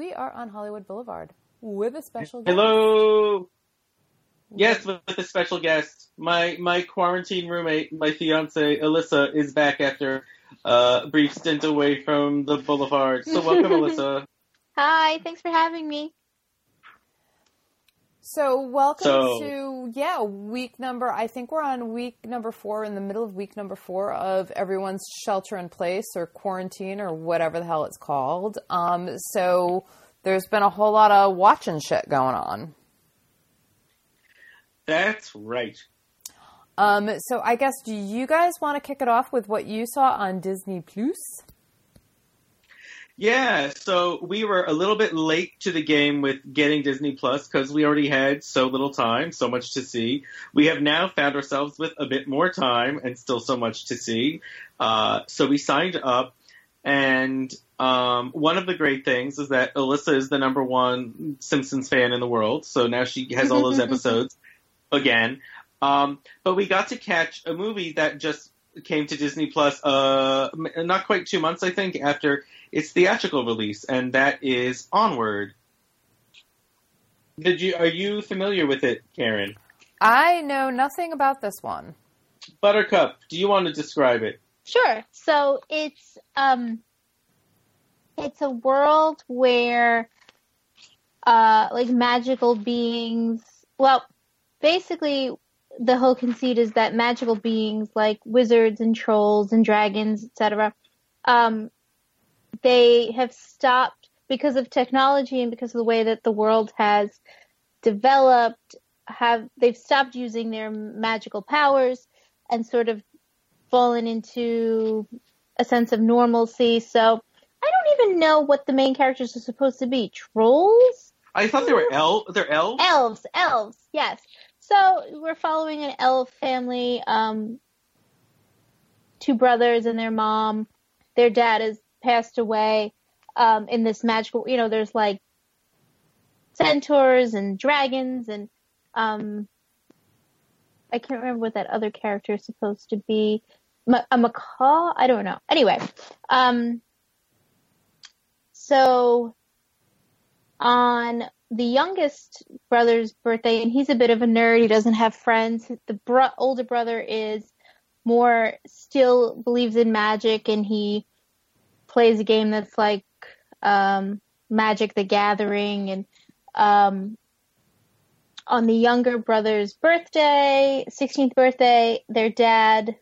we are on Hollywood Boulevard with a special guest. Hello. Yes, with a special guest. My my quarantine roommate, my fiance Alyssa, is back after uh, a brief stint away from the boulevard. So welcome, Alyssa. Hi, thanks for having me. So welcome So- to yeah week number. I think we're on week number four, in the middle of week number four of everyone's shelter in place or quarantine or whatever the hell it's called. Um, so there's been a whole lot of watching shit going on. That's right. Um, so I guess do you guys want to kick it off with what you saw on Disney Plus? Yeah, so we were a little bit late to the game with getting Disney Plus because we already had so little time, so much to see. We have now found ourselves with a bit more time and still so much to see. Uh, so we signed up, and um, one of the great things is that Alyssa is the number one Simpsons fan in the world, so now she has all those episodes again. Um, but we got to catch a movie that just came to Disney Plus, uh, not quite two months, I think, after its theatrical release, and that is Onward. Did you are you familiar with it, Karen? I know nothing about this one. Buttercup, do you want to describe it? Sure. So it's um it's a world where uh like magical beings well basically the whole conceit is that magical beings like wizards and trolls and dragons etc um they have stopped because of technology and because of the way that the world has developed have they've stopped using their magical powers and sort of fallen into a sense of normalcy. So I don't even know what the main characters are supposed to be. Trolls? I thought they were el they're elves. Elves, elves, yes. So we're following an elf family, um, two brothers and their mom. Their dad has passed away, um, in this magical, you know, there's like centaurs and dragons and, um, I can't remember what that other character is supposed to be. A macaw? I don't know. Anyway, um, so on the youngest brother's birthday, and he's a bit of a nerd. He doesn't have friends. The bro- older brother is more still believes in magic, and he plays a game that's like um, Magic: The Gathering, and um, on the younger brother's birthday, 16th birthday, their dad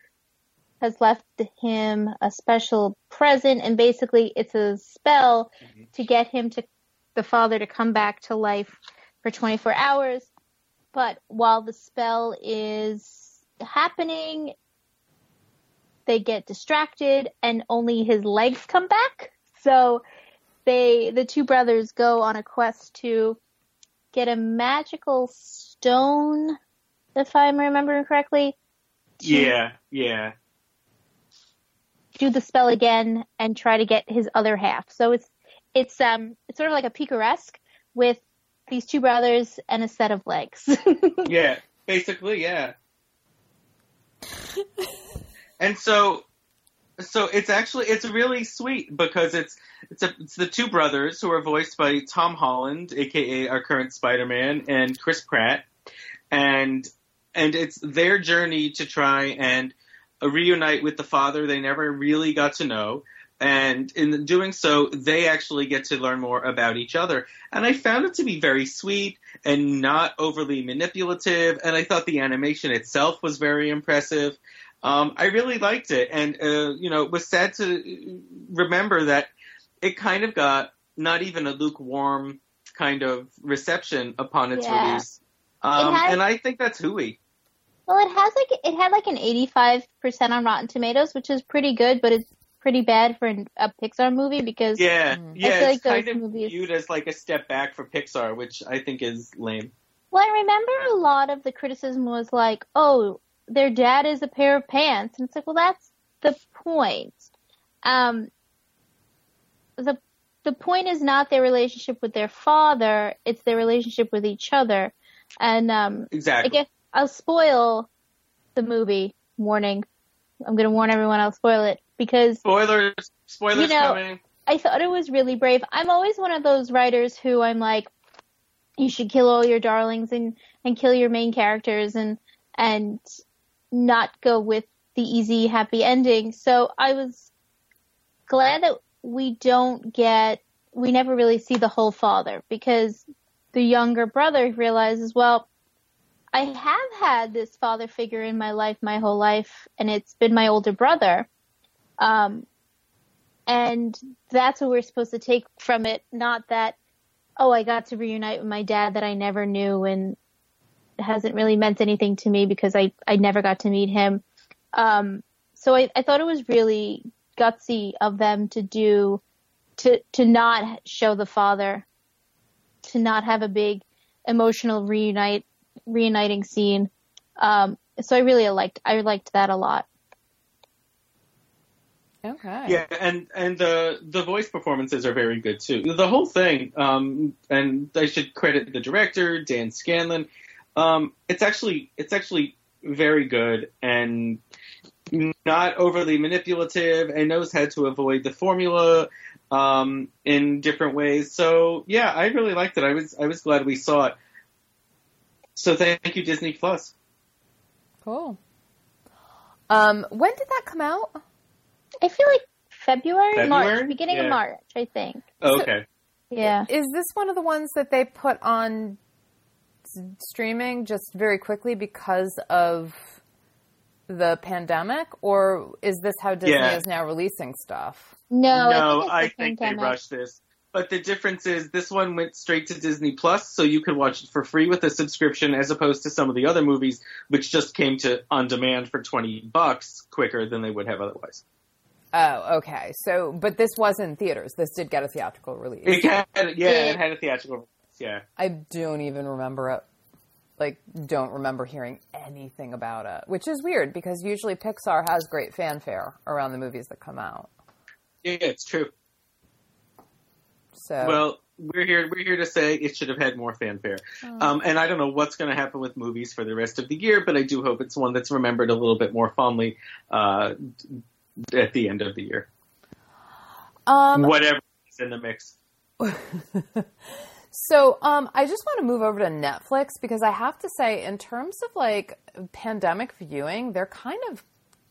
has left him a special present, and basically it's a spell to get him to the father to come back to life for 24 hours. But while the spell is happening, they get distracted and only his legs come back. So they, the two brothers go on a quest to get a magical stone, if I'm remembering correctly, Yeah, yeah. do the spell again and try to get his other half. So it's it's um it's sort of like a picaresque with these two brothers and a set of legs. Yeah, basically, yeah. and so, so it's actually it's really sweet because it's it's a, it's the two brothers who are voiced by Tom Holland, aka our current Spider-Man, and Chris Pratt, and and it's their journey to try and reunite with the father they never really got to know. And in doing so, they actually get to learn more about each other. And I found it to be very sweet and not overly manipulative. And I thought the animation itself was very impressive. Um, I really liked it, and uh, you know, it was sad to remember that it kind of got not even a lukewarm kind of reception upon its Yeah. release. Um, has- and I think that's hooey. well, it has like it had like an 85% on Rotten Tomatoes, which is pretty good, but it's pretty bad for a Pixar movie because Yeah, Mm. yeah, I feel it's like kind of movies- viewed as like a step back for Pixar, which I think is lame. Well, I remember a lot of the criticism was like, "Oh, their dad is a pair of pants," and it's like, well, that's the point. Um, the the point is not their relationship with their father; it's their relationship with each other. And um, I Exactly. guess I'll spoil the movie. Warning: I'm going to warn everyone. I'll spoil it because Spoilers, spoilers You know- coming. I thought it was really brave. I'm always one of those writers who I'm like, you should kill all your darlings and and kill your main characters and and not go with the easy happy ending. So I was glad that we don't get we never really see the whole father because the younger brother realizes, well, I have had this father figure in my life my whole life, and it's been my older brother. Um, and that's what we're supposed to take from it, not that, oh, I got to reunite with my dad that I never knew and hasn't really meant anything to me because I, I never got to meet him. Um, so I, I thought it was really gutsy of them to do, to, to not show the father, to not have a big emotional reunite, reuniting scene. Um, so I really liked, I liked that a lot. Okay. Yeah, and and the the voice performances are very good too. The whole thing, um, and I should credit the director Dan Scanlon. Um, it's actually it's actually very good and not overly manipulative, and knows how to avoid the formula um, in different ways. So yeah, I really liked it. I was I was glad we saw it. So thank you Disney Plus. Cool. Um, when did that come out? I feel like February, February? March, beginning Yeah. of March, I think. Oh, okay. Yeah. Is this one of the ones that they put on s- streaming just very quickly because of the pandemic, or is this how Disney Yeah. is now releasing stuff? No, no, I I think, think it's the they rushed this. But the difference is this one went straight to Disney Plus, so you could watch it for free with a subscription, as opposed to some of the other movies, which just came to on demand for twenty bucks quicker than they would have otherwise. Oh, okay. So, but this was in theaters. This did get a theatrical release. It had, yeah, Yeah. it had a theatrical release. Yeah, I don't even remember it. Like, don't remember hearing anything about it, which is weird because usually Pixar has great fanfare around the movies that come out. yeah, it's true. So, Well, we're here. We're here to say it should have had more fanfare. Um, and I don't know what's going to happen with movies for the rest of the year, but I do hope it's one that's remembered a little bit more fondly uh, at the end of the year. um, Whatever is in the mix. So, um, I just want to move over to Netflix because I have to say, in terms of like pandemic viewing, they're kind of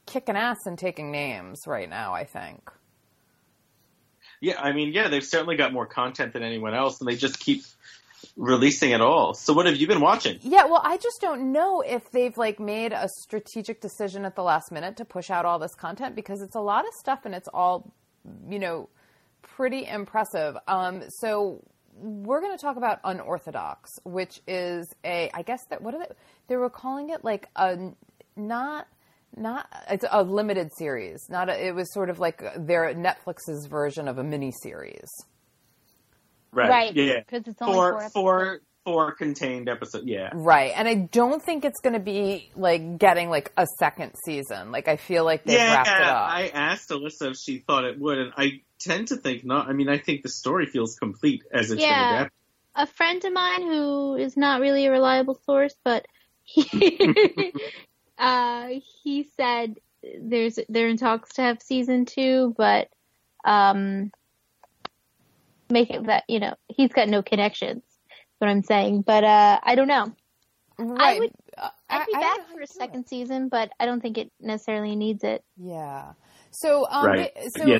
kicking ass and taking names right now. I think. Yeah, I mean, yeah, they've certainly got more content than anyone else, and they just keep releasing it all. So, what have you been watching? Yeah, well, I just don't know if they've like made a strategic decision at the last minute to push out all this content because it's a lot of stuff and it's all, you know, pretty impressive. Um, so we're going to talk about Unorthodox, which is a, I guess that what are they? They were calling it like a not. Not it's a limited series. Not a, it was sort of like their Netflix's version of a mini series. Right. right. Yeah. Because it's only four Four, episodes. four, four contained episodes. Yeah. Right. And I don't think it's going to be like getting like a second season. Like I feel like they've yeah, wrapped it up. I asked Alyssa if she thought it would, and I tend to think not. I mean, I think the story feels complete as it's been Yeah. adapted. a friend of mine who is not really a reliable source, but he, uh, he said there's they're in talks to have season two, but um, make it that you know he's got no connections. is What I'm saying, but uh, I don't know. right. would- Uh, I'd be I back how for a second it. season, but I don't think it necessarily needs it. Yeah. So, um, Right. so yeah.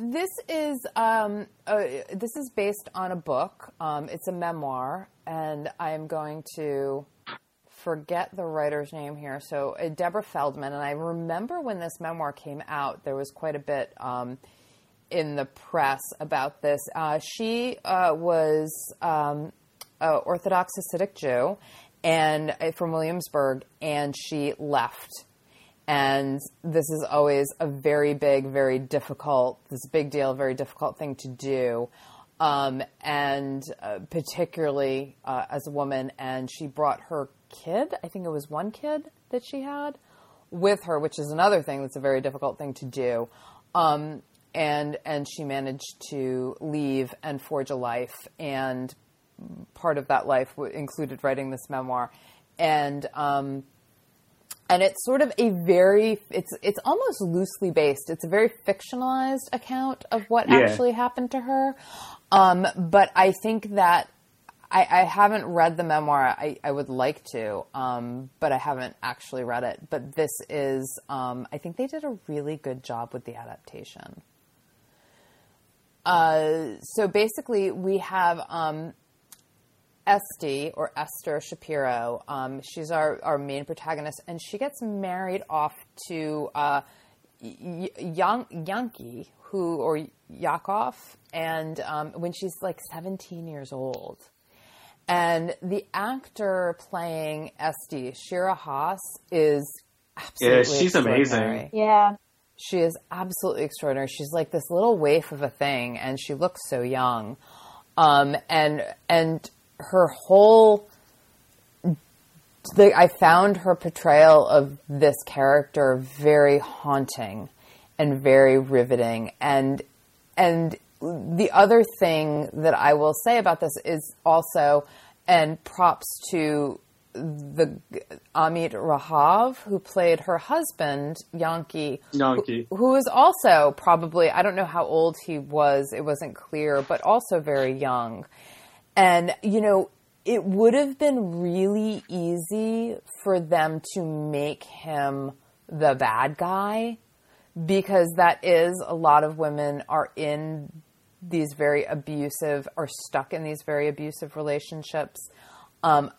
This is um, uh, this is based on a book. Um, it's a memoir, and I am going to forget the writer's name here. So uh, Deborah Feldman, and I remember when this memoir came out, there was quite a bit um, in the press about this. Uh, she uh, was um, Orthodox Hasidic Jew, and uh, from Williamsburg, and she left and this is always a very big, very difficult, this big deal, very difficult thing to do. Um, and uh, particularly uh, as a woman, and she brought her kid, I think it was one kid that she had, with her, which is another thing that's a very difficult thing to do. Um, and and she managed to leave and forge a life, and part of that life included writing this memoir. And um, and it's sort of a very it's it's almost loosely based. It's a very fictionalized account of what Yeah. actually happened to her. Um, but I think that I, I haven't read the memoir. I, I would like to, um, but I haven't actually read it. But this is, um, I think they did a really good job with the adaptation. Uh, so basically, we have um, Esty or Esther Shapiro. Um, she's our, our main protagonist, and she gets married off to uh, y- Yan- Yanky, who or Yakov, and um, when she's like 17 years old. And the actor playing Esty, Shira Haas, is absolutely Yeah, she's amazing. extraordinary. Yeah. She is absolutely extraordinary. She's like this little waif of a thing, and she looks so young. Um, and and her whole, the, I found her portrayal of this character very haunting and very riveting. And and the other thing that I will say about this is also, and props to the Amit Rahav, who played her husband Yanky, Yanky. who, who was also probably I don't know how old he was; it wasn't clear, but also very young. And you know, it would have been really easy for them to make him the bad guy because that is a lot of women are in these very abusive or stuck in these very abusive relationships. Um,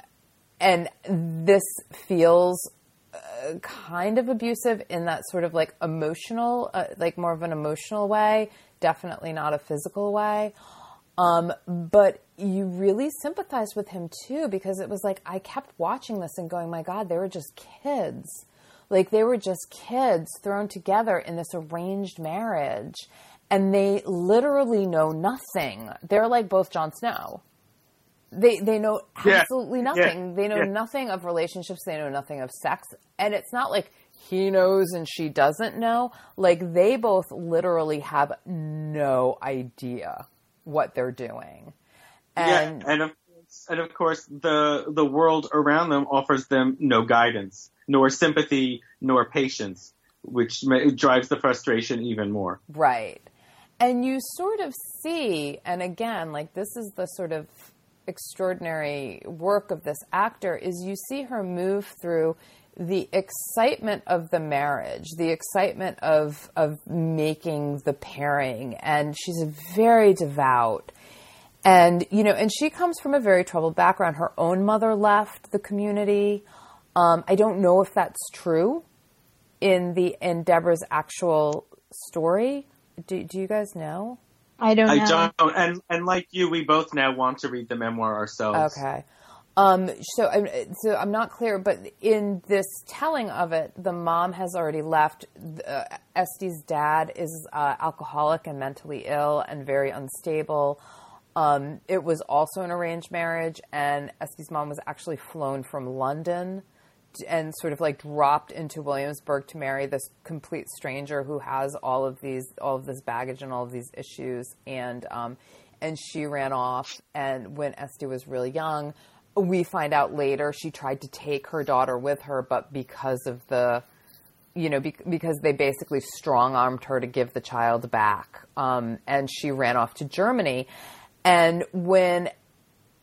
and this feels uh, kind of abusive in that sort of like emotional, uh, like more of an emotional way, definitely not a physical way. Um, but you really sympathize with him too because it was like I kept watching this and going, my God, they were just kids. Like they were just kids thrown together in this arranged marriage and they literally know nothing. They're like both Jon Snow. They they know absolutely Yeah. nothing. They know Yeah. nothing of relationships. They know nothing of sex. And it's not like he knows and she doesn't know. Like they both literally have no idea what they're doing. And yeah, and of course, and of course, the the world around them offers them no guidance, nor sympathy, nor patience, which ma- drives the frustration even more. Right. And you sort of see, and again, like this is the sort of extraordinary work of this actor, is you see her move through the excitement of the marriage, the excitement of of making the pairing, and she's very devout. And you know, and she comes from a very troubled background. Her own mother left the community. Um, I don't know if that's true in the in Deborah's actual story. Do, do you guys know? I don't know. I don't, and and like you, we both now want to read the memoir ourselves. Okay. Um, so, I'm, so I'm not clear, but in this telling of it, the mom has already left. Uh, Esty's dad is uh, alcoholic and mentally ill and very unstable. Um, it was also an arranged marriage, and Esty's mom was actually flown from London and sort of like dropped into Williamsburg to marry this complete stranger who has all of these, all of this baggage and all of these issues, and um, and she ran off. And when Esty was really young, we find out later she tried to take her daughter with her, but because of the you know, bec because they basically strong armed her to give the child back. Um, and she ran off to Germany. And when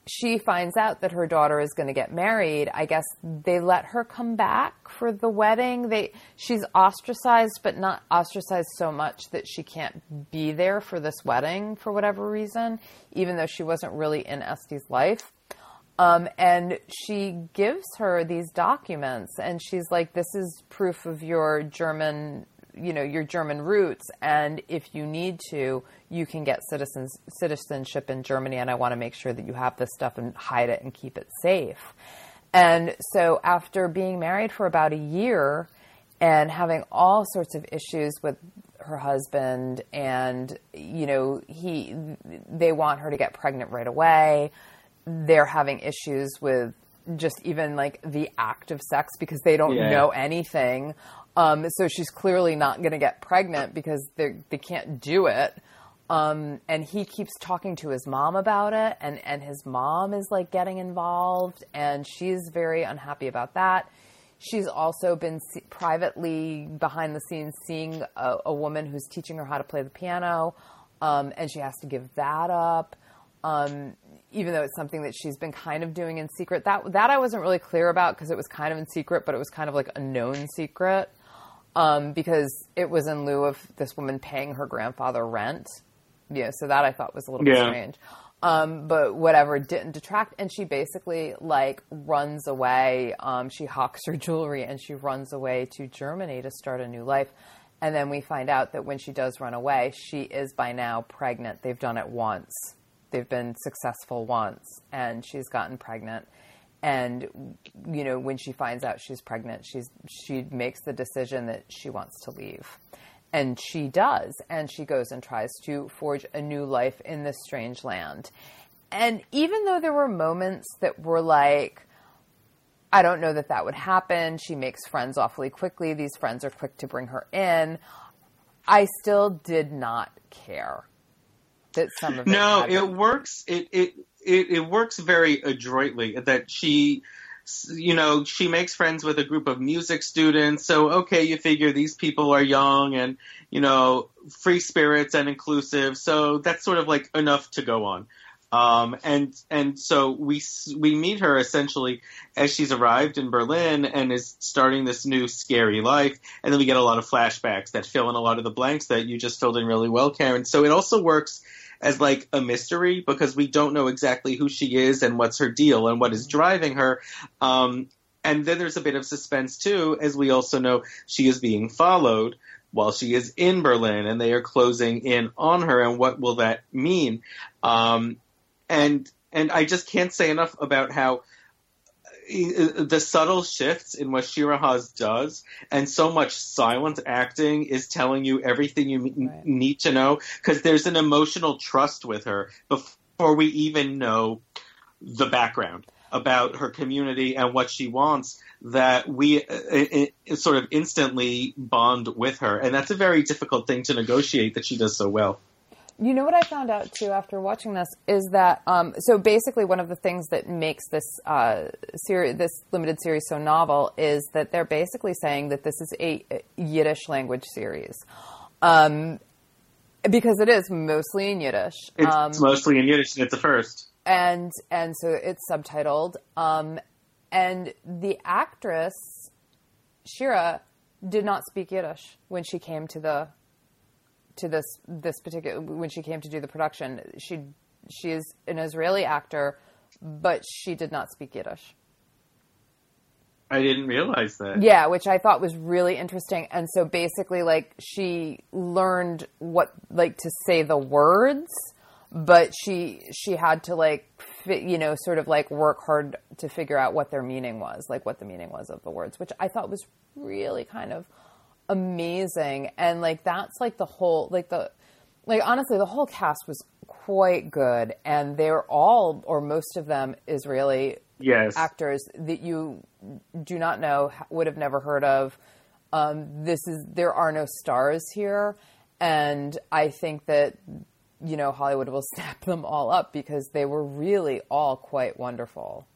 she finds out that her daughter is going to get married, I guess they let her come back for the wedding. They she's ostracized, but not ostracized so much that she can't be there for this wedding for whatever reason, even though she wasn't really in Esty's life. Um, and she gives her these documents, and she's like, "This is proof of your German, you know, your German roots. And if you need to, you can get citizens citizenship in Germany. And I want to make sure that you have this stuff and hide it and keep it safe." And so, after being married for about a year and having all sorts of issues with her husband, and you know, he they want her to get pregnant right away they're having issues with just even like the act of sex because they don't Yeah. know anything. Um, so she's clearly not going to get pregnant because they they can't do it. Um, and he keeps talking to his mom about it, and and his mom is like getting involved, and she's very unhappy about that. she's also been see- privately behind the scenes seeing a, a, woman who's teaching her how to play the piano, um, and she has to give that up. Um, even though it's something that she's been kind of doing in secret, that that I wasn't really clear about because it was kind of in secret, but it was kind of like a known secret um, because it was in lieu of this woman paying her grandfather rent. Yeah, so that I thought was a little bit strange. Um, but whatever didn't detract, and she basically like runs away. Um, she hawks her jewelry and she runs away to Germany to start a new life. And then we find out that when she does run away, she is by now pregnant. They've done it once. They've been successful once, and she's gotten pregnant and you know when she finds out she's pregnant she's she makes the decision that she wants to leave and she does and she goes and tries to forge a new life in this strange land and even though there were moments that were like I don't know that that would happen. She makes friends awfully quickly. These friends are quick to bring her in. I still did not care that some of it No, it works. It it it, it works very adroitly that she you know, she makes friends with a group of music students. So, okay, you figure these people are young and, you know, free spirits and inclusive. So that's sort of like enough to go on. Um, and, and so we, we meet her essentially as she's arrived in Berlin and is starting this new scary life. And then we get a lot of flashbacks that fill in a lot of the blanks that you just filled in really well, Karen. So it also works as like a mystery because we don't know exactly who she is and what's her deal and what is driving her. Um, and then there's a bit of suspense too, as we also know she is being followed while she is in Berlin and they are closing in on her. And what will that mean? Um, and and I just can't say enough about how the subtle shifts in what Shira Haas does, and so much silent acting is telling you everything you right. need to know because there's an emotional trust with her before we even know the background about her community and what she wants that we uh, uh, sort of instantly bond with her and that's a very difficult thing to negotiate that she does so well you know what I found out too after watching this is that um, so basically one of the things that makes this uh, series, this limited series so novel is that they're basically saying that this is a Yiddish language series. Um, because it is mostly in Yiddish. It's um, mostly in Yiddish, and it's a first. And and so it's subtitled. Um, and the actress Shira did not speak Yiddish when she came to the to this this particular when she came to do the production. She she is an Israeli actor, but she did not speak Yiddish. I didn't realize that. Yeah, which I thought was really interesting. And so basically, like she learned what like to say the words, but she she had to like fit, you know sort of like work hard to figure out what their meaning was, like what the meaning was of the words, which I thought was really kind of amazing. And like that's like the whole like the like honestly the whole cast was quite good. And they're all or most of them israeli yes. actors that you do not know would have never heard of. Um, this is there are no stars here. And i think that you know hollywood will snap them all up because they were really all quite wonderful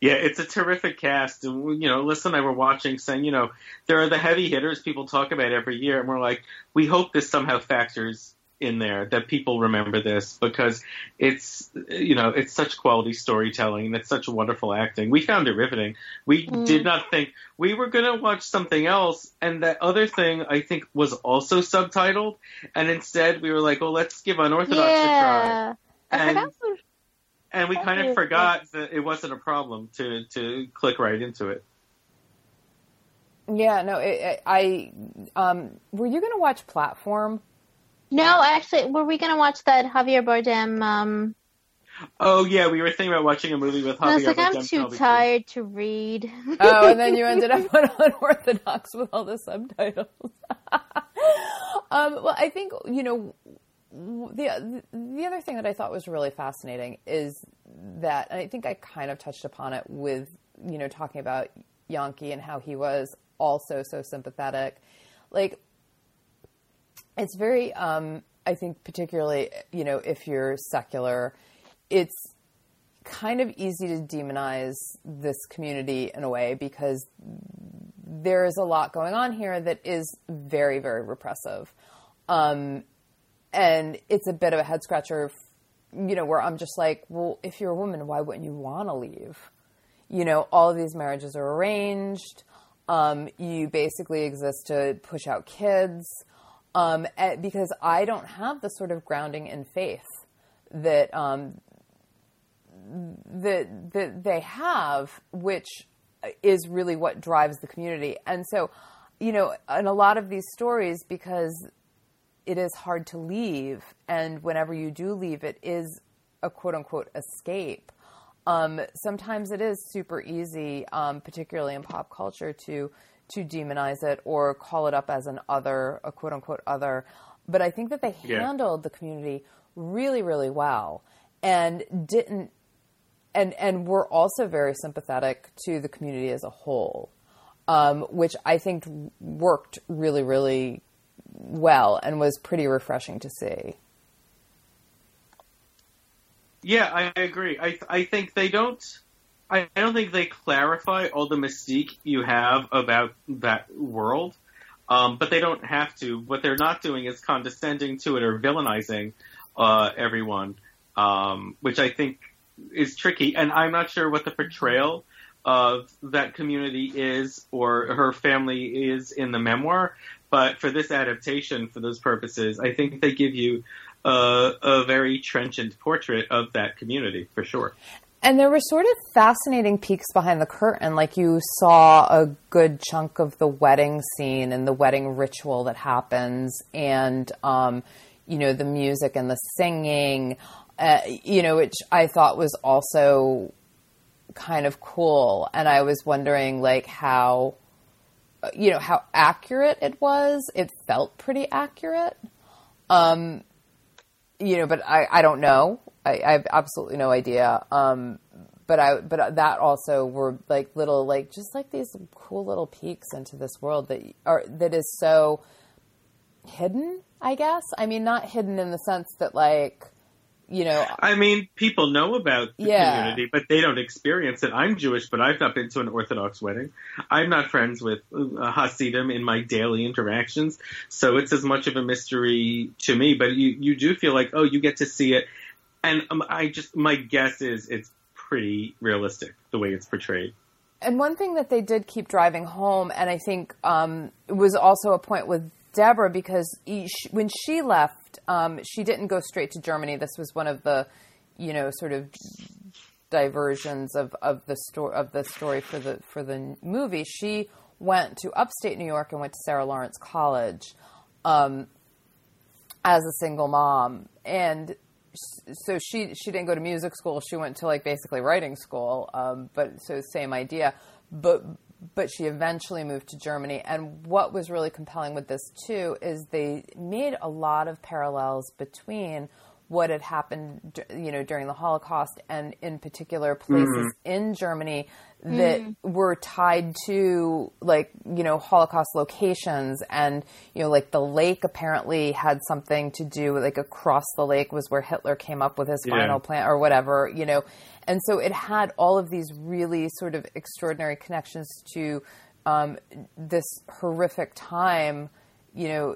yeah, it's a terrific cast. And, you know, Alyssa and I were watching saying, you know, there are the heavy hitters people talk about every year. And we're like, we hope this somehow factors in there that people remember this because it's, you know, it's such quality storytelling and it's such wonderful acting. We found it riveting. We mm. did not think we were going to watch something else. And that other thing I think was also subtitled. And instead we were like, well, let's give Unorthodox yeah. a try. And, and we kind of forgot that it wasn't a problem to to click right into it. Yeah, no, it, it, I um, were you going to watch Platform? No, actually, were we going to watch that Javier Bardem? Um... Oh yeah, we were thinking about watching a movie with Javier. I was like, Bardem I'm too tired to read. oh, and then you ended up on Unorthodox with all the subtitles. um, well, I think you know the the other thing that I thought was really fascinating is that, and I think I kind of touched upon it with you know talking about Yanky and how he was also so sympathetic. Like, it's very, um, I think, particularly you know if you're secular, it's kind of easy to demonize this community in a way because there is a lot going on here that is very, very repressive. Um, and it's a bit of a head scratcher, you know, where I'm just like, well, if you're a woman, why wouldn't you want to leave? You know, all of these marriages are arranged. Um, you basically exist to push out kids. Um, because I don't have the sort of grounding in faith that um, that that they have, which is really what drives the community. And so, you know, in a lot of these stories, because it is hard to leave, and whenever you do leave, it is a quote unquote escape. Um, sometimes it is super easy, um, particularly in pop culture, to to demonize it or call it up as an other, a quote unquote other. But I think that they Yeah. handled the community really, really well, and didn't and and we're also very sympathetic to the community as a whole, um, which I think worked really, really well and was pretty refreshing to see. Yeah, I agree. I I think they don't. I don't think they clarify all the mystique you have about that world, um, but they don't have to. What they're not doing is condescending to it or villainizing uh, everyone, um, which I think is tricky. And I'm not sure what the portrayal of that community is or her family is in the memoir. But for this adaptation, for those purposes, I think they give you uh, a very trenchant portrait of that community for sure. And there were sort of fascinating peeks behind the curtain. Like you saw a good chunk of the wedding scene and the wedding ritual that happens, and um, you know the music and the singing. Uh, you know, which I thought was also kind of cool. And I was wondering, like, how you know how accurate it was. It felt pretty accurate. Um, you know, but I, I don't know. I, I have absolutely no idea. Um, but I, but that also were like little, like just like these cool little peeks into this world that are that is so hidden. I guess. I mean, not hidden in the sense that like, you know, I mean, people know about the Yeah. community, but they don't experience it. I'm Jewish, but I've not been to an Orthodox wedding. I'm not friends with uh, Hasidim in my daily interactions, so it's as much of a mystery to me. But you, you do feel like, oh, you get to see it, and um, I just, my guess is it's pretty realistic the way it's portrayed. And one thing that they did keep driving home, and I think um, was also a point with Deborah because he, sh- when she left, um, she didn't go straight to Germany. This was one of the, you know, sort of diversions of, of the story of the story for the for the movie. She went to upstate New York and went to Sarah Lawrence College um, as a single mom, and so she she didn't go to music school. She went to like basically writing school. Um, but so same idea, but but she eventually moved to Germany. And what was really compelling with this too is they made a lot of parallels between what had happened, you know, during the Holocaust, and in particular places in Germany that were tied to like you know Holocaust locations, and you know, like the lake apparently had something to do with like across the lake was where Hitler came up with his Yeah. final plan or whatever, you know, and so it had all of these really sort of extraordinary connections to um, this horrific time, you know,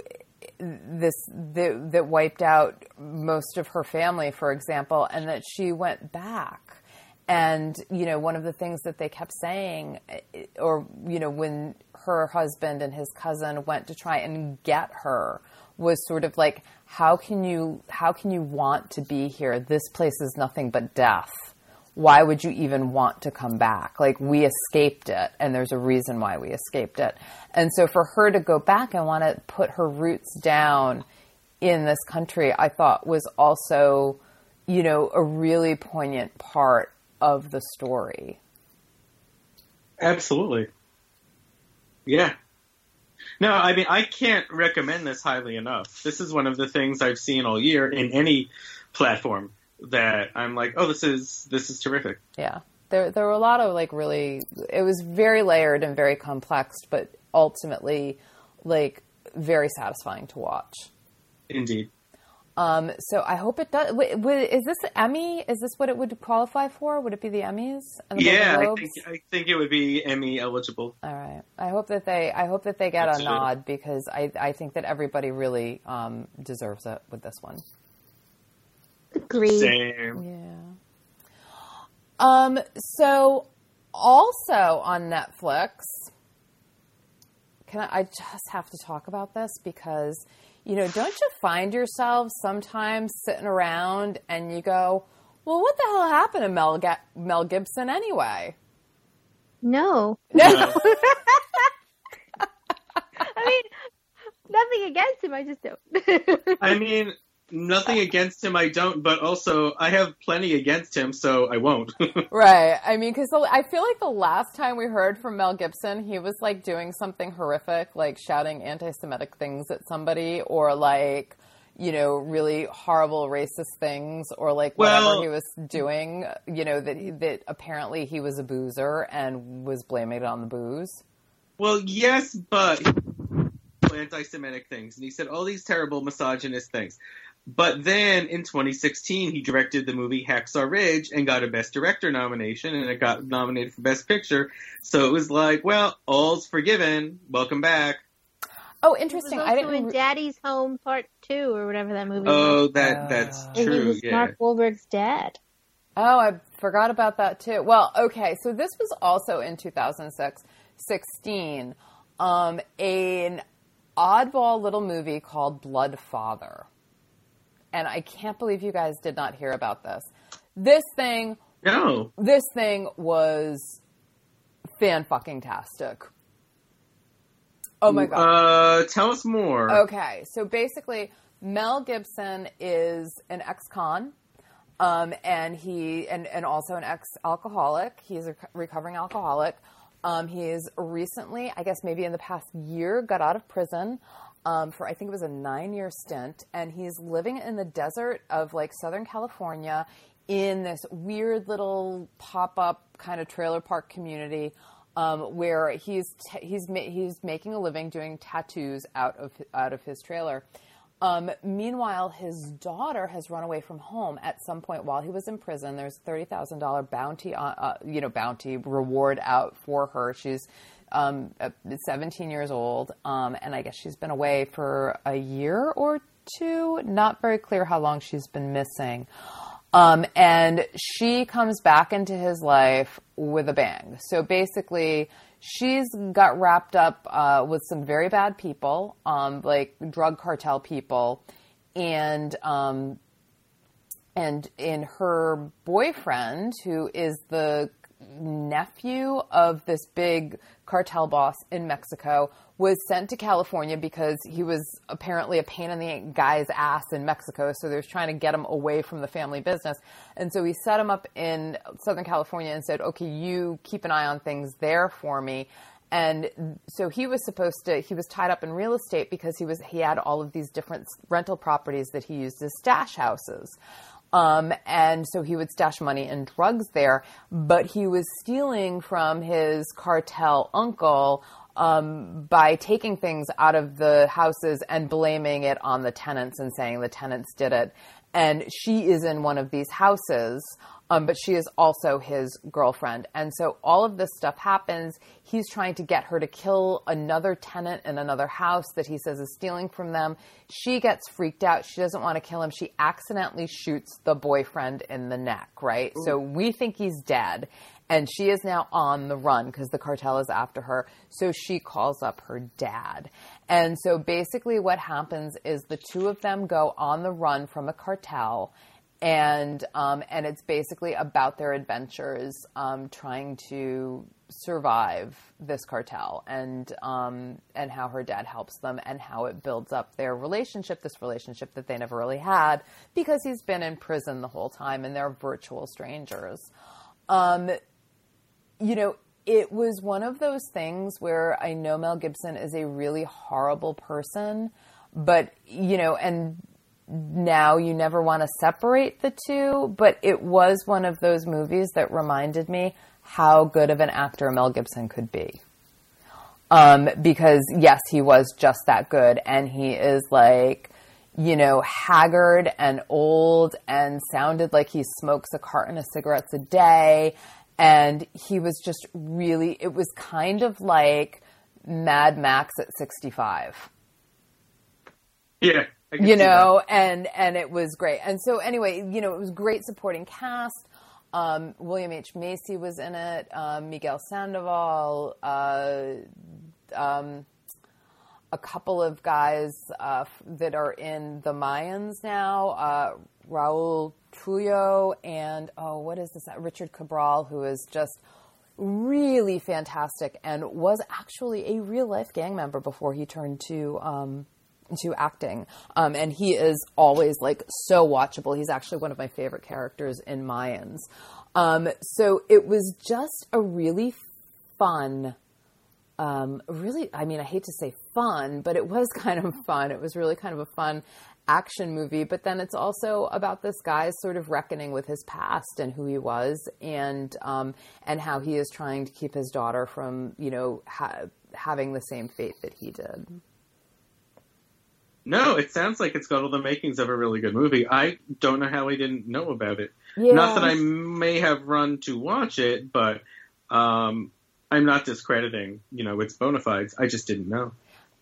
this that, that wiped out most of her family, for example, and that she went back. And you know, one of the things that they kept saying, eh, or you know, when her husband and his cousin went to try and get her, was sort of like, how can you, how can you want to be here? This place is nothing but death why would you even want to come back? Like we escaped it and there's a reason why we escaped it. And so for her to go back and want to put her roots down in this country, I thought was also, you know, a really poignant part of the story. Absolutely. Yeah. No, I mean, I can't recommend this highly enough. This is one of the things I've seen all year in any platform that I'm like, oh, this is this is terrific. Yeah. There there were a lot of like really it was very layered and very complex, but ultimately like very satisfying to watch. Indeed. Um, so I hope it does. Wait, wait, is this Emmy? Is this what it would qualify for? Would it be the Emmys? The yeah, I think I think it would be Emmy eligible. All right. I hope that they. I hope that they get a nod because I. I think that everybody really um, deserves it with this one. Agreed. Same. Yeah. Um. So, also on Netflix, can I, I just have to talk about this because you know, don't you find yourself sometimes sitting around and you go, "Well, what the hell happened to Mel Ga- Mel Gibson anyway?" No. No. I mean, nothing against him. I just don't. I mean, nothing against him. I don't, but also I have plenty against him, so I won't. Right. I mean, because I feel like the last time we heard from Mel Gibson, he was like doing something horrific, like shouting anti Semitic things at somebody, or like, you know, really horrible racist things, or like whatever Well- he was doing, you know, that, he, that apparently he was a boozer and was blaming it on the booze. well, yes, but anti-Semitic things, and he said all these terrible misogynist things. But then in 2016, he directed the movie Hacksaw Ridge and got a Best Director nomination, and it got nominated for Best Picture. So it was like, well, all's forgiven. Welcome back. Oh, He was interesting. also I didn't. in re- Daddy's Home Part Two or whatever that movie was. Oh, that that's Uh, And he true. was Yeah. Mark Wahlberg's dad. Oh, I forgot about that too. Well, okay, so this was also in 2016, um, an oddball little movie called Blood Father. And I can't believe you guys did not hear about this. This thing, No. this thing was fan fucking tastic. Oh my god. Uh, tell us more. Okay, so basically, Mel Gibson is an ex-con, um, and he and, and also an ex-alcoholic. He's a recovering alcoholic. Um, he is recently, I guess maybe in the past year, got out of prison um, for I think it was a nine-year stint, and he's living in the desert of like Southern California in this weird little pop-up kind of trailer park community um, where he's t- he's ma- he's making a living doing tattoos out of out of his trailer. Um, meanwhile, his daughter has run away from home at some point while he was in prison. There's thirty thousand dollar bounty, on, uh, you know, bounty reward out for her. She's um, uh, 17 years old, um, and I guess she's been away for a year or two. Not very clear how long she's been missing. Um, and she comes back into his life with a bang. So basically, she's got wrapped up uh, with some very bad people, um, like drug cartel people, and um, and in her boyfriend, who is the nephew of this big cartel boss in Mexico, was sent to California because he was apparently a pain in the guy's ass in Mexico. So they was trying to get him away from the family business. And so he set him up in Southern California and said, okay, you keep an eye on things there for me. And so he was supposed to, he was tied up in real estate because he was, he had all of these different rental properties that he used as stash houses. Um, and so he would stash money and drugs there, but he was stealing from his cartel uncle um, by taking things out of the houses and blaming it on the tenants and saying the tenants did it. And she is in one of these houses, um, but she is also his girlfriend. And so all of this stuff happens. He's trying to get her to kill another tenant in another house that he says is stealing from them. She gets freaked out. She doesn't want to kill him. She accidentally shoots the boyfriend in the neck, right? So we think he's dead. And she is now on the run because the cartel is after her. So she calls up her dad. And so basically, what happens is the two of them go on the run from a cartel and um, and it's basically about their adventures um, trying to survive this cartel and um, and how her dad helps them and how it builds up their relationship this relationship that they never really had because he's been in prison the whole time and they're virtual strangers um, you know it was one of those things where I know Mel Gibson is a really horrible person but you know and now you never want to separate the two, but it was one of those movies that reminded me how good of an actor Mel Gibson could be. Um, because yes, he was just that good, and he is like, you know, haggard and old and sounded like he smokes a carton of cigarettes a day. And he was just really, it was kind of like Mad Max at 65 Yeah. You know, and and it was great. And so anyway, you know, it was great supporting cast. Um, William H Macy was in it. Um, Miguel Sandoval. Uh, um, a couple of guys uh, that are in the Mayans now. Uh, Raul Trujillo and oh, what is this? Richard Cabral, who is just really fantastic and was actually a real life gang member before he turned to um, to acting. Um, and he is always like so watchable. He's actually one of my favorite characters in Mayans. Um, so it was just a really fun um, really, I mean, I hate to say fun, but it was kind of fun. It was really kind of a fun action movie. But then it's also about this guy's sort of reckoning with his past and who he was, and um, and how he is trying to keep his daughter from, you know, ha- having the same fate that he did. No, it sounds like it's got all the makings of a really good movie. I don't know how I didn't know about it. Not that I may have run to watch it, but um, I'm not discrediting, you know, its bona fides. I just didn't know.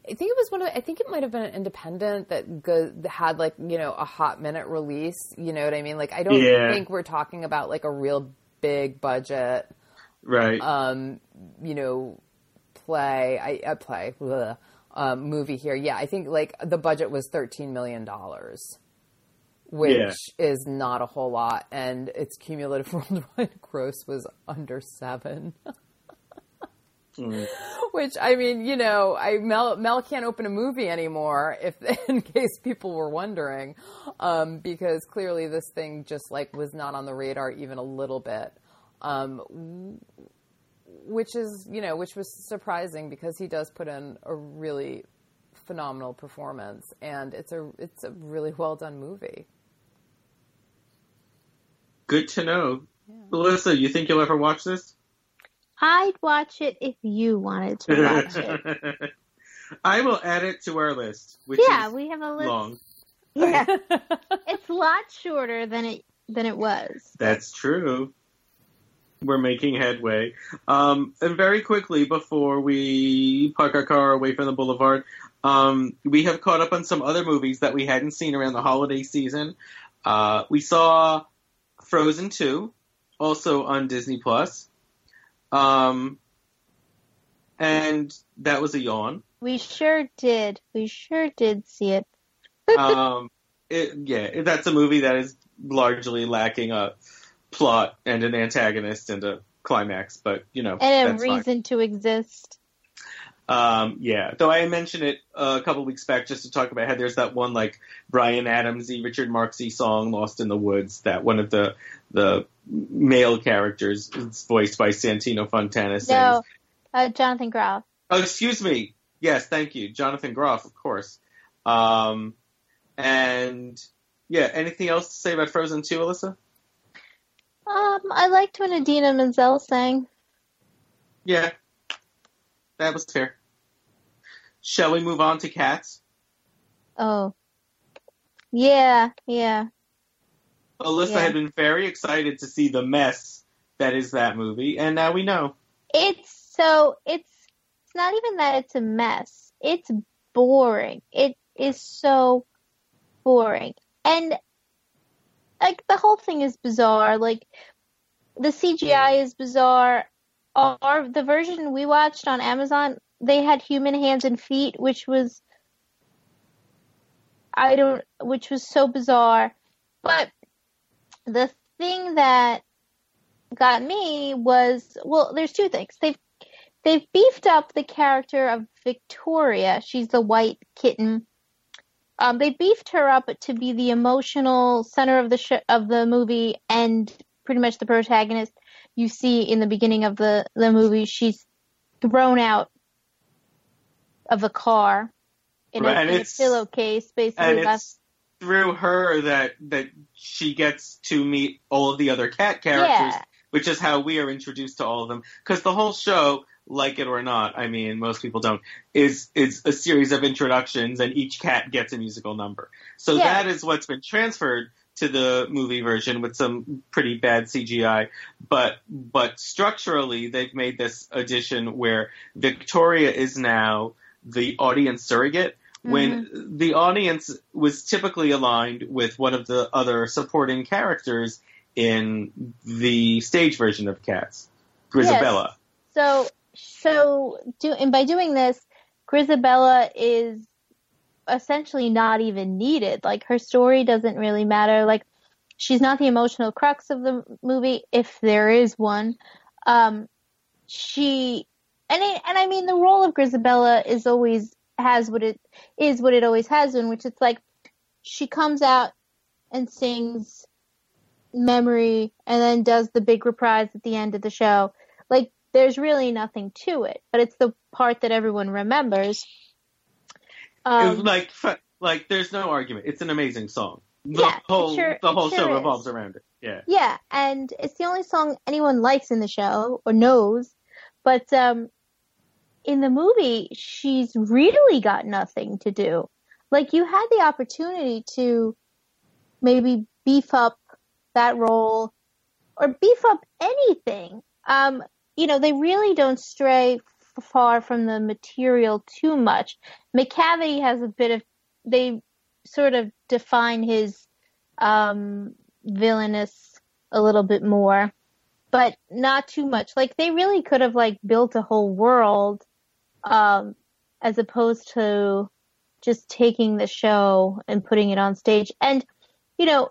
I think it was one of. I think it might have been an independent that go, had like you know a hot minute release. You know what I mean? Like I don't Yeah. think we're talking about like a real big budget. Right. um, you know, play, I uh, play, bleh, um, movie here. Yeah, I think like the budget was thirteen million dollars, which Yeah. is not a whole lot, and its cumulative worldwide gross was under seven. Mm. Which I mean, you know, I Mel Mel can't open a movie anymore. If in case people were wondering, um, because clearly this thing just like was not on the radar even a little bit. Um, which is you know which was surprising because he does put in a really phenomenal performance and it's a it's a really well done movie Good to know. Melissa, you think you'll ever watch this? I'd watch it if you wanted to watch it. I will add it to our list, which yeah, is we have a list. long. Yeah, it's a lot shorter than it than it was. That's true. We're making headway. Um, and very quickly, before we park our car away from the boulevard, um, we have caught up on some other movies that we hadn't seen around the holiday season. Uh, we saw Frozen 2, also on Disney Plus. Um, and that was a yawn. We sure did. We sure did see it. um, it, yeah, that's a movie that is largely lacking a plot and an antagonist and a climax, but you know, And a that's fine. reason to exist. Um, yeah, though I mentioned it a couple weeks back just to talk about how there's that one like Bryan Adamsy, Richard Marxy song "Lost in the Woods" that one of the the male characters is voiced by Santino Fontana sings. No, uh, Jonathan Groff. Oh, excuse me. Yes, thank you, Jonathan Groff, of course. Um, and yeah, anything else to say about Frozen 2, Alyssa? Um, I liked when Idina Menzel sang. Yeah, that was fair. Shall we move on to Cats? Oh, yeah, yeah. Alyssa Yeah. had been very excited to see the mess that is that movie, and now we know. It's so it's it's not even that it's a mess. It's boring. It is so boring. And like the whole thing is bizarre. Like the CGI is bizarre. The version we watched on Amazon, they had human hands and feet, which was I don't which was so bizarre. But the thing that got me was well, there's two things. They've they've beefed up the character of Victoria. She's the white kitten. Um, they beefed her up to be the emotional center of the sh- of the movie and pretty much the protagonist. You see in the beginning of the the movie, she's thrown out of a car in, Right, a, in a pillowcase, basically. And it's through her that that she gets to meet all of the other cat characters, Yeah. which is how we are introduced to all of them. Because the whole show, like it or not, I mean, most people don't, is is a series of introductions and each cat gets a musical number. So Yeah. that is what's been transferred to the movie version with some pretty bad CGI. But but structurally they've made this addition where Victoria is now the audience surrogate when mm-hmm. the audience was typically aligned with one of the other supporting characters in the stage version of Cats, Grizabella. So, so do and by doing this, Grizabella is essentially not even needed. Like her story doesn't really matter. Like she's not the emotional crux of the movie, if there is one. Um, she and it, and I mean the role of Grizabella is always has what it is what it always has been, which it's like she comes out and sings memory and then does the big reprise at the end of the show. Like there's really nothing to it, but it's the part that everyone remembers. Um, like like there's no argument. It's an amazing song. The Yeah, whole sure- the whole sure show is. revolves around it. Yeah. yeah, and it's the only song anyone likes in the show or knows. But um, in the movie, she's really got nothing to do. Like you had the opportunity to maybe beef up that role or beef up anything. Um, you know, they really don't stray far from the material too much. Macavity has a bit of, they sort of define his um, villainous a little bit more, but not too much. Like they really could have like built a whole world, um, as opposed to just taking the show and putting it on stage. And, you know,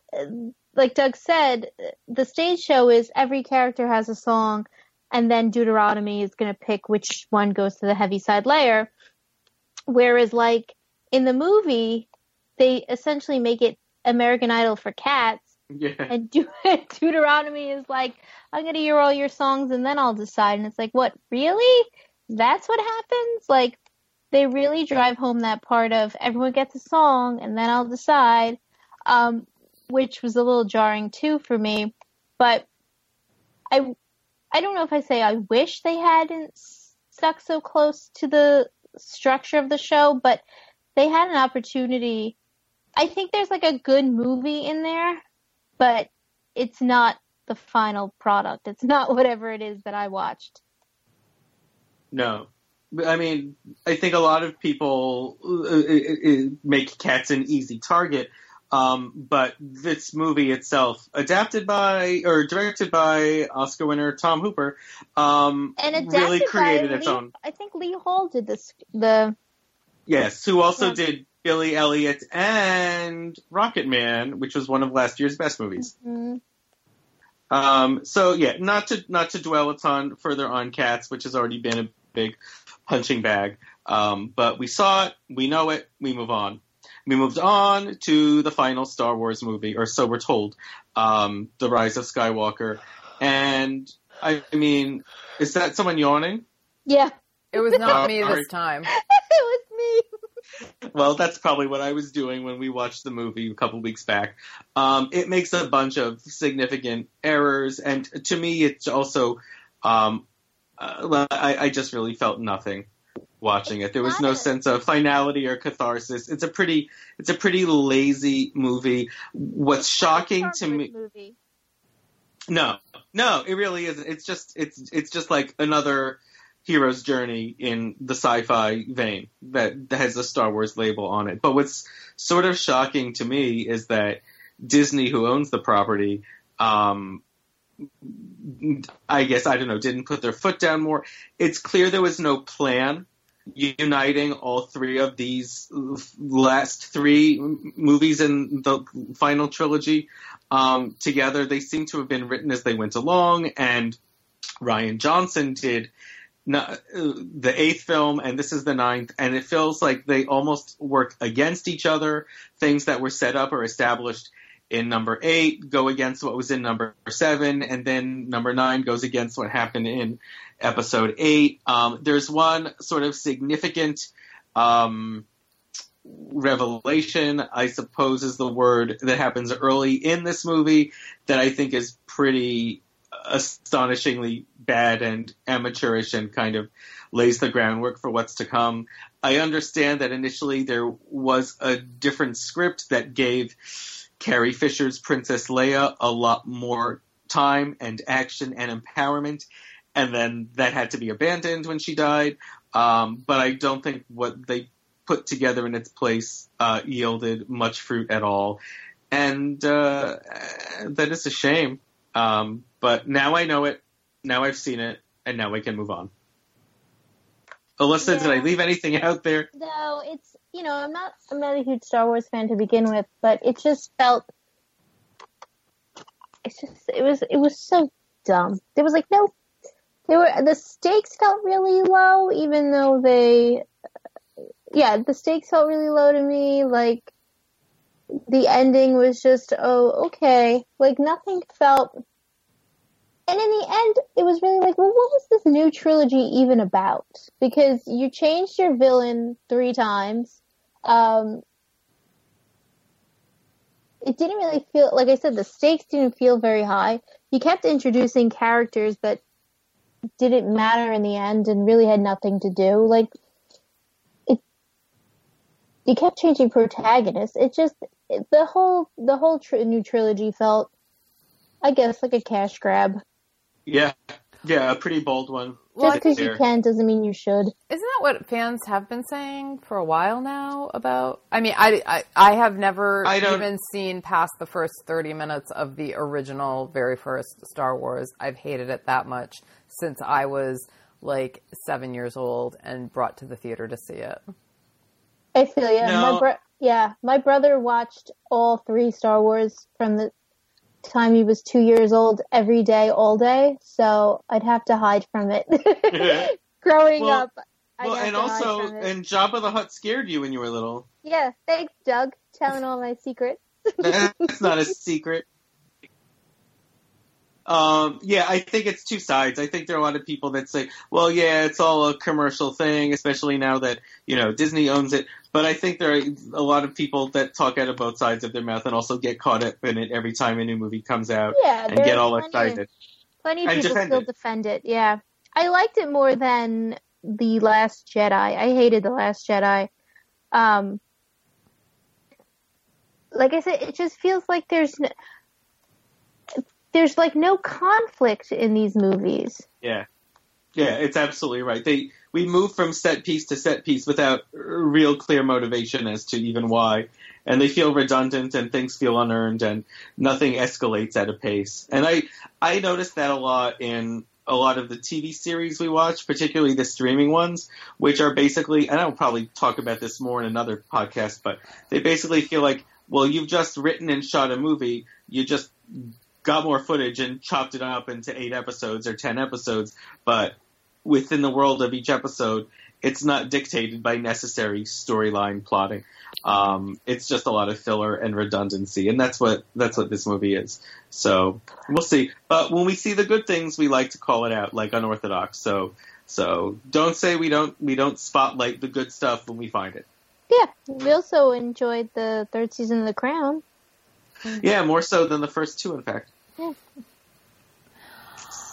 like Doug said, the stage show is every character has a song and then Deuteronomy is going to pick which one goes to the Heaviside Layer. Whereas like in the movie, they essentially make it American Idol for cats Yeah. and De- Deuteronomy is like, I'm gonna hear all your songs and then I'll decide. And it's like, what, really? That's what happens? Like, they really drive home that part of everyone gets a song and then I'll decide, um, which was a little jarring too for me. But I, I don't know if I say I wish they hadn't stuck so close to the structure of the show, but they had an opportunity. I think there's like a good movie in there, but it's not the final product. It's not whatever it is that I watched. No. I mean, I think a lot of people uh, uh, uh, make cats an easy target. Um, but this movie itself, adapted by or directed by Oscar winner Tom Hooper, um, And really created its Lee, own. I think Lee Hall did this. The Yes, who also Yeah. did Billy Elliot and Rocketman, which was one of last year's best movies. mm, Um, so yeah, not to not to dwell a ton further on Cats, which has already been a big punching bag. Um, but we saw it, we know it, we move on. We moved on to the final Star Wars movie, or so we're told, um, The Rise of Skywalker. And I mean, is that someone yawning? yeah, It was not Oh, me sorry. this time. it was me. Well, that's probably what I was doing when we watched the movie a couple weeks back. Um, it makes a bunch of significant errors, and to me, it's also, um, uh, I, I just really felt nothing watching it. There was no sense of finality or catharsis. It's a pretty, it's a pretty lazy movie. What's shocking to me, Movie. no, no, it really isn't. It's just, it's, it's just like another hero's journey in the sci-fi vein that, has a Star Wars label on it. But what's sort of shocking to me is that Disney, who owns the property, um, I guess I don't know, didn't put their foot down more. It's clear there was no plan uniting all three of these last three movies in the final trilogy um, together. They seem to have been written as they went along, and Rian Johnson did uh, the eighth film, and this is the ninth, and it feels like they almost work against each other. Things that were set up or established in number eight go against what was in number seven, and then number nine goes against what happened in episode eight. Um, there's one sort of significant um, revelation, I suppose is the word that happens early in this movie that I think is pretty astonishingly bad and amateurish and kind of lays the groundwork for what's to come. I understand that initially there was a different script that gave Carrie Fisher's Princess Leia a lot more time and action and empowerment, and then that had to be abandoned when she died. Um, but I don't think what they put together in its place uh, yielded much fruit at all, and uh, that is a shame. Um, but now I know it, now I've seen it, and now I can move on. Alyssa, did I leave anything out there? No, it's you know I'm not I'm not a huge Star Wars fan to begin with, but it just felt it's just it was it was so dumb. There was like no, they were the stakes felt really low, even though they, yeah, the stakes felt really low to me. Like the ending was just oh okay, like nothing felt. And in the end, it was really like, well, what was this new trilogy even about? Because you changed your villain three times. Um, it didn't really feel, like I said, the stakes didn't feel very high. You kept introducing characters that didn't matter in the end and really had nothing to do. Like, it, you kept changing protagonists. It just, the whole, the whole tr- new trilogy felt, I guess, like a cash grab. Yeah, yeah, a pretty bold one. Just because you can doesn't mean you should. Isn't that what fans have been saying for a while now about? I mean, I, I, I have never I even seen past the first 30 minutes of the original, very first Star Wars. I've hated it that much since I was like seven years old and brought to the theater to see it. I feel you. No. My bro- yeah, my brother watched all three Star Wars from the time he was two years old every day, all day. So I'd have to hide from it. Growing Well- up, I'd well, and to hide also, from it. and Jabba the Hutt scared you when you were little. yeah, thanks, Doug, telling all my secrets. That's not a secret. Um, yeah, I think it's two sides. I think there are a lot of people that say, well, yeah, it's all a commercial thing, especially now that, you know, Disney owns it. But I think there are a lot of people that talk out of both sides of their mouth and also get caught up in it every time a new movie comes out Yeah, and get all plenty, excited. Plenty of people still it. defend it. Yeah, I liked it more than the Last Jedi. I hated the Last Jedi. Um, like I said, it just feels like there's no, there's like no conflict in these movies. Yeah. Yeah, it's absolutely right. They we move from set piece to set piece without real clear motivation as to even why, and they feel redundant and things feel unearned and nothing escalates at a pace. And I I noticed that a lot in a lot of the TV series we watch, particularly the streaming ones, which are basically and I'll probably talk about this more in another podcast, but they basically feel like well, you've just written and shot a movie, you just got more footage and chopped it up into eight episodes or ten episodes, but within the world of each episode, it's not dictated by necessary storyline plotting. Um, it's just a lot of filler and redundancy, and that's what that's what this movie is. So we'll see. But when we see the good things, we like to call it out, like unorthodox. So so don't say we don't we don't spotlight the good stuff when we find it. Yeah, we also enjoyed the third season of The Crown. Yeah, more so than the first two, in fact.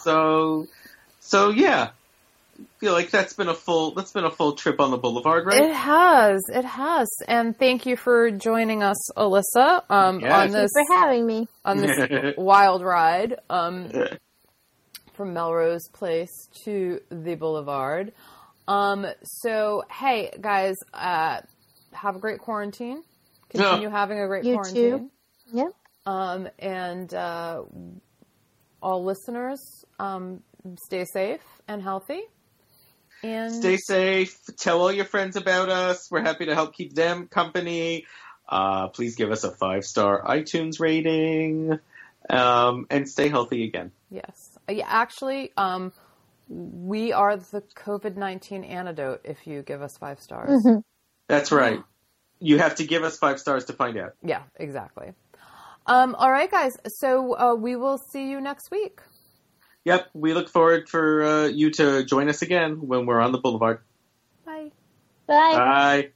So, so yeah, feel like that's been a full that's been a full trip on the boulevard, right? It has, it has, and thank you for joining us, Alyssa, um, Yes. on Thank this you for having me. on this wild ride um, from Melrose Place to the Boulevard. Um, so, hey guys, uh, have a great quarantine. Continue having a great You quarantine. too. Yep. Um, and uh, all listeners, um, stay safe and healthy. And Stay safe. Tell all your friends about us. We're happy to help keep them company. Uh, please give us a five star iTunes rating. Um, and stay healthy again. Yes. Uh, Yeah, actually, um, we are the COVID 19 antidote if you give us five stars. That's right. You have to give us five stars to find out. Yeah, exactly. Um, all right, guys. So uh, we will see you next week. Yep. We look forward for uh, you to join us again when we're on the boulevard. Bye. Bye. Bye.